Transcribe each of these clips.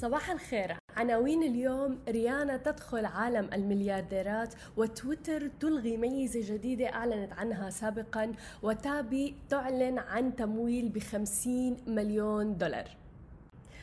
صباح الخير. عناوين اليوم ريانا تدخل عالم المليارديرات وتويتر تلغي ميزة جديدة أعلنت عنها سابقا وتابي تعلن عن تمويل بخمسين مليون دولار.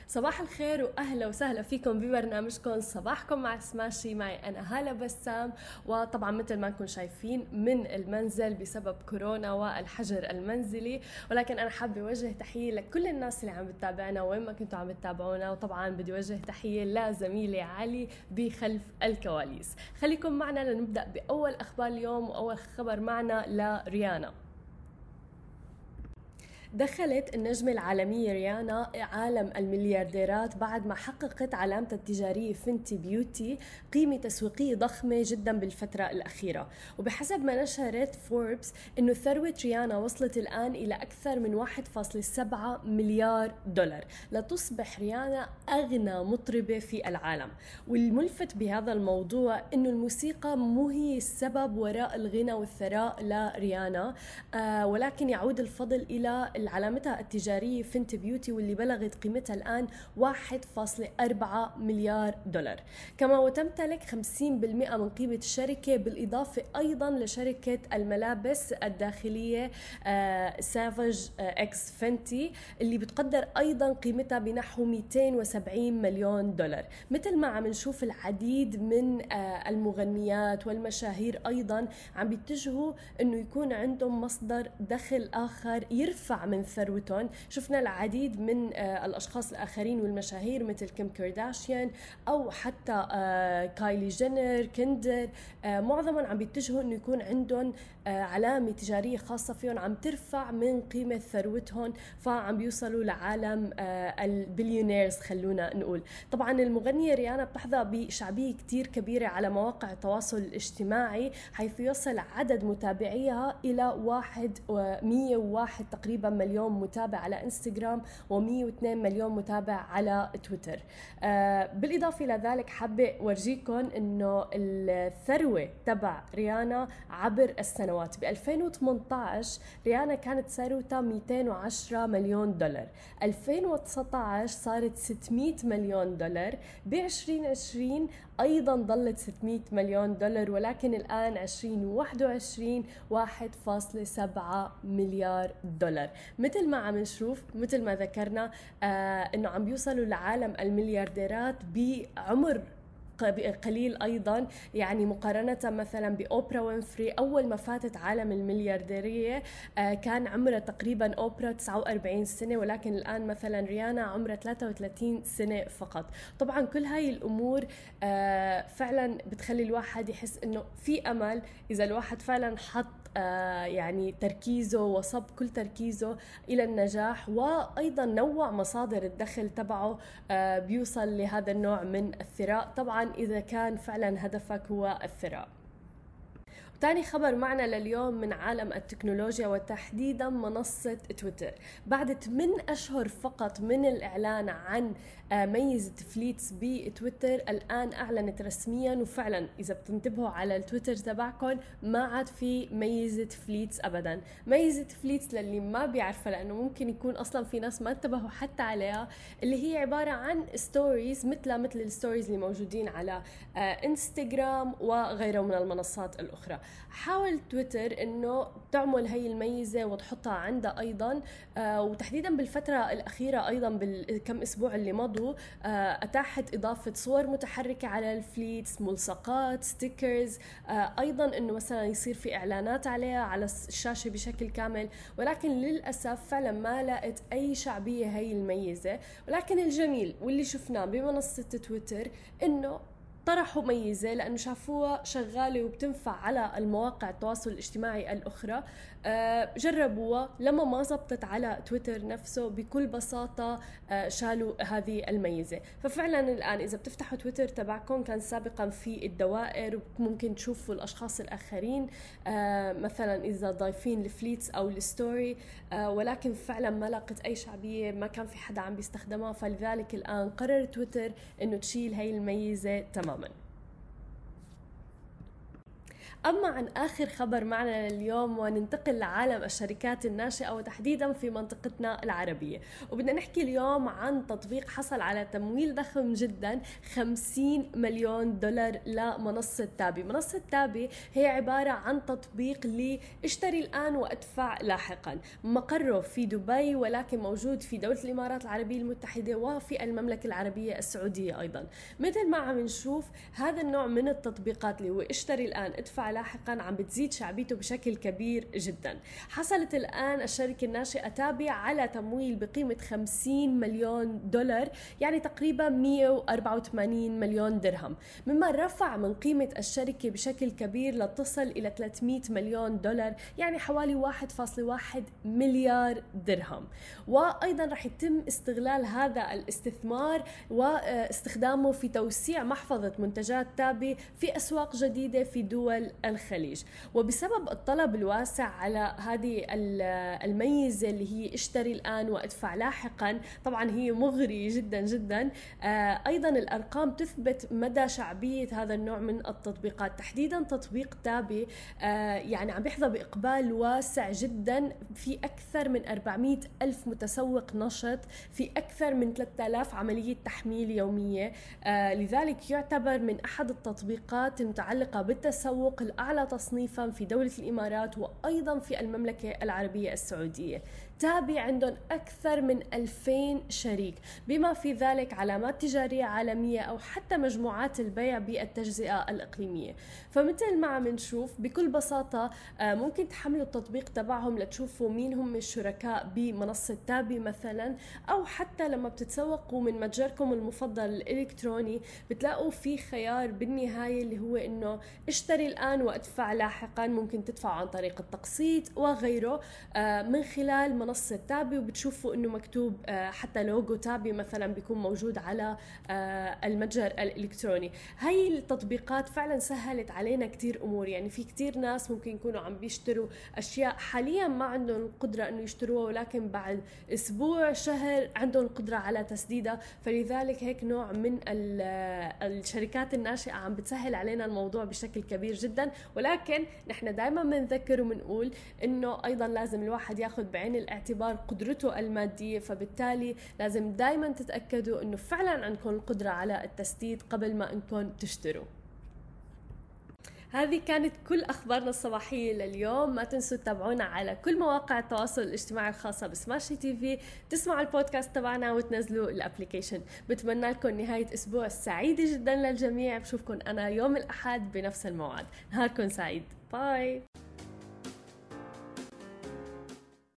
صباح الخير وأهلا وسهلا فيكم ببرنامجكم صباحكم مع سماشي. معي أنا هالة بسام وطبعا مثل ما انكم شايفين من المنزل بسبب كورونا والحجر المنزلي. ولكن أنا حابة أوجه تحية لكل الناس اللي عم بتتابعنا وين ما كنتوا عم تتابعونا وطبعا بدي أوجه تحية لزميلي علي بخلف الكواليس. خليكم معنا لنبدأ بأول أخبار اليوم وأول خبر معنا لريانا. دخلت النجمة العالمية ريانا عالم المليارديرات بعد ما حققت علامتها التجارية فنتي بيوتي قيمة تسويقية ضخمة جدا بالفترة الأخيرة. وبحسب ما نشرت فوربس أنه ثروة ريانا وصلت الآن إلى أكثر من 1.7 مليار دولار. لتصبح ريانا أغنى مطربة في العالم. والملفت بهذا الموضوع أنه الموسيقى مو هي السبب وراء الغنى والثراء لريانا آه ولكن يعود الفضل إلى علامتها التجارية فنت بيوتي واللي بلغت قيمتها الآن 1.4 مليار دولار. كما وتمتلك 50% من قيمة الشركة بالإضافة أيضا لشركة الملابس الداخلية Savage X Fenty اللي بتقدر أيضا قيمتها بنحو 270 مليون دولار. مثل ما عم نشوف العديد من آه، المغنيات والمشاهير أيضا عم بيتجهوا أنه يكون عندهم مصدر دخل آخر يرفع من ثروتهم. شفنا العديد من آه، الأشخاص الآخرين والمشاهير مثل كيم كارداشيان أو حتى آه، كايلي جينر كيندال آه، معظمهم عم بيتجهوا أنه يكون عندهم علامة تجارية خاصة فيهم عم ترفع من قيمة ثروتهم فعم بيوصلوا لعالم ال billionaires خلونا نقول. طبعا المغنية ريانا بتحظى بشعبية كتير كبيرة على مواقع التواصل الاجتماعي حيث يصل عدد متابعيها إلى واحد 101 تقريبا مليون متابع على إنستغرام و102 مليون متابع على تويتر. آه بالإضافة إلى ذلك حابة ورجيكم إنه الثروة تبع ريانا عبر السنوات. ب 2018 ريانا كانت ثروتها 210 مليون دولار. 2019 صارت 600 مليون دولار. ب 2020 أيضا ضلت 600 مليون دولار ولكن الآن 2021 1.7 مليار دولار. مثل ما عم نشوف مثل ما ذكرنا آه إنه عم بيوصلوا لعالم المليارديرات بعمر قليل أيضا. يعني مقارنة مثلا بأوبرا وينفري أول ما فاتت عالم المليارديرية آه، كان عمرها تقريبا أوبرا 49 سنة ولكن الآن مثلا ريانا عمرها 33 سنة فقط. طبعا كل هاي الأمور آه، فعلا بتخلي الواحد يحس إنه في أمل إذا الواحد فعلا حط يعني تركيزه وصب كل تركيزه إلى النجاح وأيضا نوع مصادر الدخل تبعه بيوصل لهذا النوع من الثراء. طبعا إذا كان فعلا هدفك هو الثراء. ثاني خبر معنا لليوم من عالم التكنولوجيا وتحديدا منصة تويتر. بعد 8 أشهر فقط من الإعلان عن آه، ميزة Fleets بتويتر الآن أعلنت رسميا وفعلا. إذا بتنتبهوا على التويتر تبعكم ما عاد في ميزة Fleets أبدا. ميزة Fleets للي ما بيعرفها لأنه ممكن يكون أصلا في ناس ما انتبهوا حتى عليها اللي هي عبارة عن stories مثل مثل ال stories اللي موجودين على انستغرام آه، وغيره من المنصات الأخرى. حاول تويتر إنه تعمل هي الميزة وتحطها عندها أيضا آه وتحديدا بالفترة الأخيرة أيضا بالكم أسبوع اللي مضوا آه أتاحت إضافة صور متحركة على ال Fleets ملصقات stickers آه أيضا إنه مثلا يصير في إعلانات عليها على الشاشة بشكل كامل. ولكن للأسف فعلا ما لقت أي شعبية هي الميزة. ولكن الجميل واللي شفناه بمنصة تويتر إنه طرحوا ميزة لأنه شافوها شغالة وبتنفع على المواقع التواصل الاجتماعي الأخرى. آه، جربوها لما ما زبطت على تويتر نفسه بكل بساطة آه، شالوا هذه الميزة. ففعلا الآن إذا بتفتحوا تويتر تبعكم كان سابقا في الدوائر ممكن تشوفوا الأشخاص الآخرين آه، مثلا إذا ضايفين ال Fleets أو ال story ولكن فعلا ما لقت أي شعبية ما كان في حدا عم بيستخدمها. فلذلك الآن قرر تويتر إنه تشيل هي الميزة كمان. أما عن آخر خبر معنا لليوم وننتقل لعالم الشركات الناشئة وتحديدا في منطقتنا العربية. وبدنا نحكي اليوم عن تطبيق حصل على تمويل ضخم جدا 50 مليون دولار لمنصة Tabby. منصة Tabby هي عبارة عن تطبيق لاشتري الآن وأدفع لاحقا. مقره في دبي ولكن موجود في دولة الإمارات العربية المتحدة وفي المملكة العربية السعودية أيضا. مثل ما عم نشوف هذا النوع من التطبيقات اللي هو اشتري الآن ادفع لاحقا عم بتزيد شعبيته بشكل كبير جدا. حصلت الآن الشركة الناشئة تابع على تمويل بقيمة 50 مليون دولار يعني تقريبا 184 مليون درهم. مما رفع من قيمة الشركة بشكل كبير لتصل إلى 300 مليون دولار يعني حوالي 1.1 مليار درهم. وأيضا رح يتم استغلال هذا الاستثمار واستخدامه في توسيع محفظة منتجات تابي في أسواق جديدة في دول الخليج. وبسبب الطلب الواسع على هذه الميزة اللي هي اشتري الآن وادفع لاحقا طبعا هي مغري جدا جدا. آه، أيضا الأرقام تثبت مدى شعبية هذا النوع من التطبيقات. تحديدا تطبيق تابي آه، يعني عم يحظى بإقبال واسع جدا. في أكثر من 400 ألف متسوق نشط في أكثر من 3000 عملية تحميل يومية. آه، لذلك يعتبر من أحد التطبيقات المتعلقة بالتسوق الأعلى تصنيفا في دولة الإمارات وأيضا في المملكة العربية السعودية. تابي عندهم أكثر من 2000 شريك. بما في ذلك علامات تجارية عالمية أو حتى مجموعات البيع بالتجزئة الإقليمية. فمثل ما عم نشوف بكل بساطة آه، ممكن تحملوا التطبيق تبعهم لتشوفوا مين هم الشركاء بمنصة تابي مثلا أو حتى لما بتتسوقوا من متجركم المفضل الإلكتروني بتلاقوا في خيار بالنهاية اللي هو إنه اشتري الآن وأدفع لاحقا. ممكن تدفع عن طريق التقسيط وغيره آه، من خلال منصة تابي وبتشوفوا إنه مكتوب آه، حتى لوجو تابي مثلا بيكون موجود على آه، المتجر الإلكتروني. هاي التطبيقات فعلا سهلت علينا كتير أمور. يعني في كتير ناس ممكن يكونوا عم بيشتروا أشياء. حاليا ما عندهم القدرة إنه يشتروها ولكن بعد أسبوع شهر عندهم القدرة على تسديدها. فلذلك هيك نوع من الشركات الناشئة عم بتسهل علينا الموضوع بشكل كبير جدا. ولكن نحن دائما بنذكر وبنقول إنه أيضا لازم الواحد ياخذ بعين الاعتبار اعتبار قدرته المادية فبالتالي لازم دائما تتأكدوا إنه فعلا عندكم القدرة على التسديد قبل ما إنكم تشتروا. هذه كانت كل أخبارنا الصباحية لليوم. ما تنسوا تتابعونا على كل مواقع التواصل الاجتماعي الخاصة ب Smashi TV. تسمعوا البودكاست تبعنا وتنزلوا ال application بتمنى لكم نهاية أسبوع سعيدة جدا للجميع. بشوفكم أنا يوم الأحد بنفس الموعد. نهاركم سعيد. bye.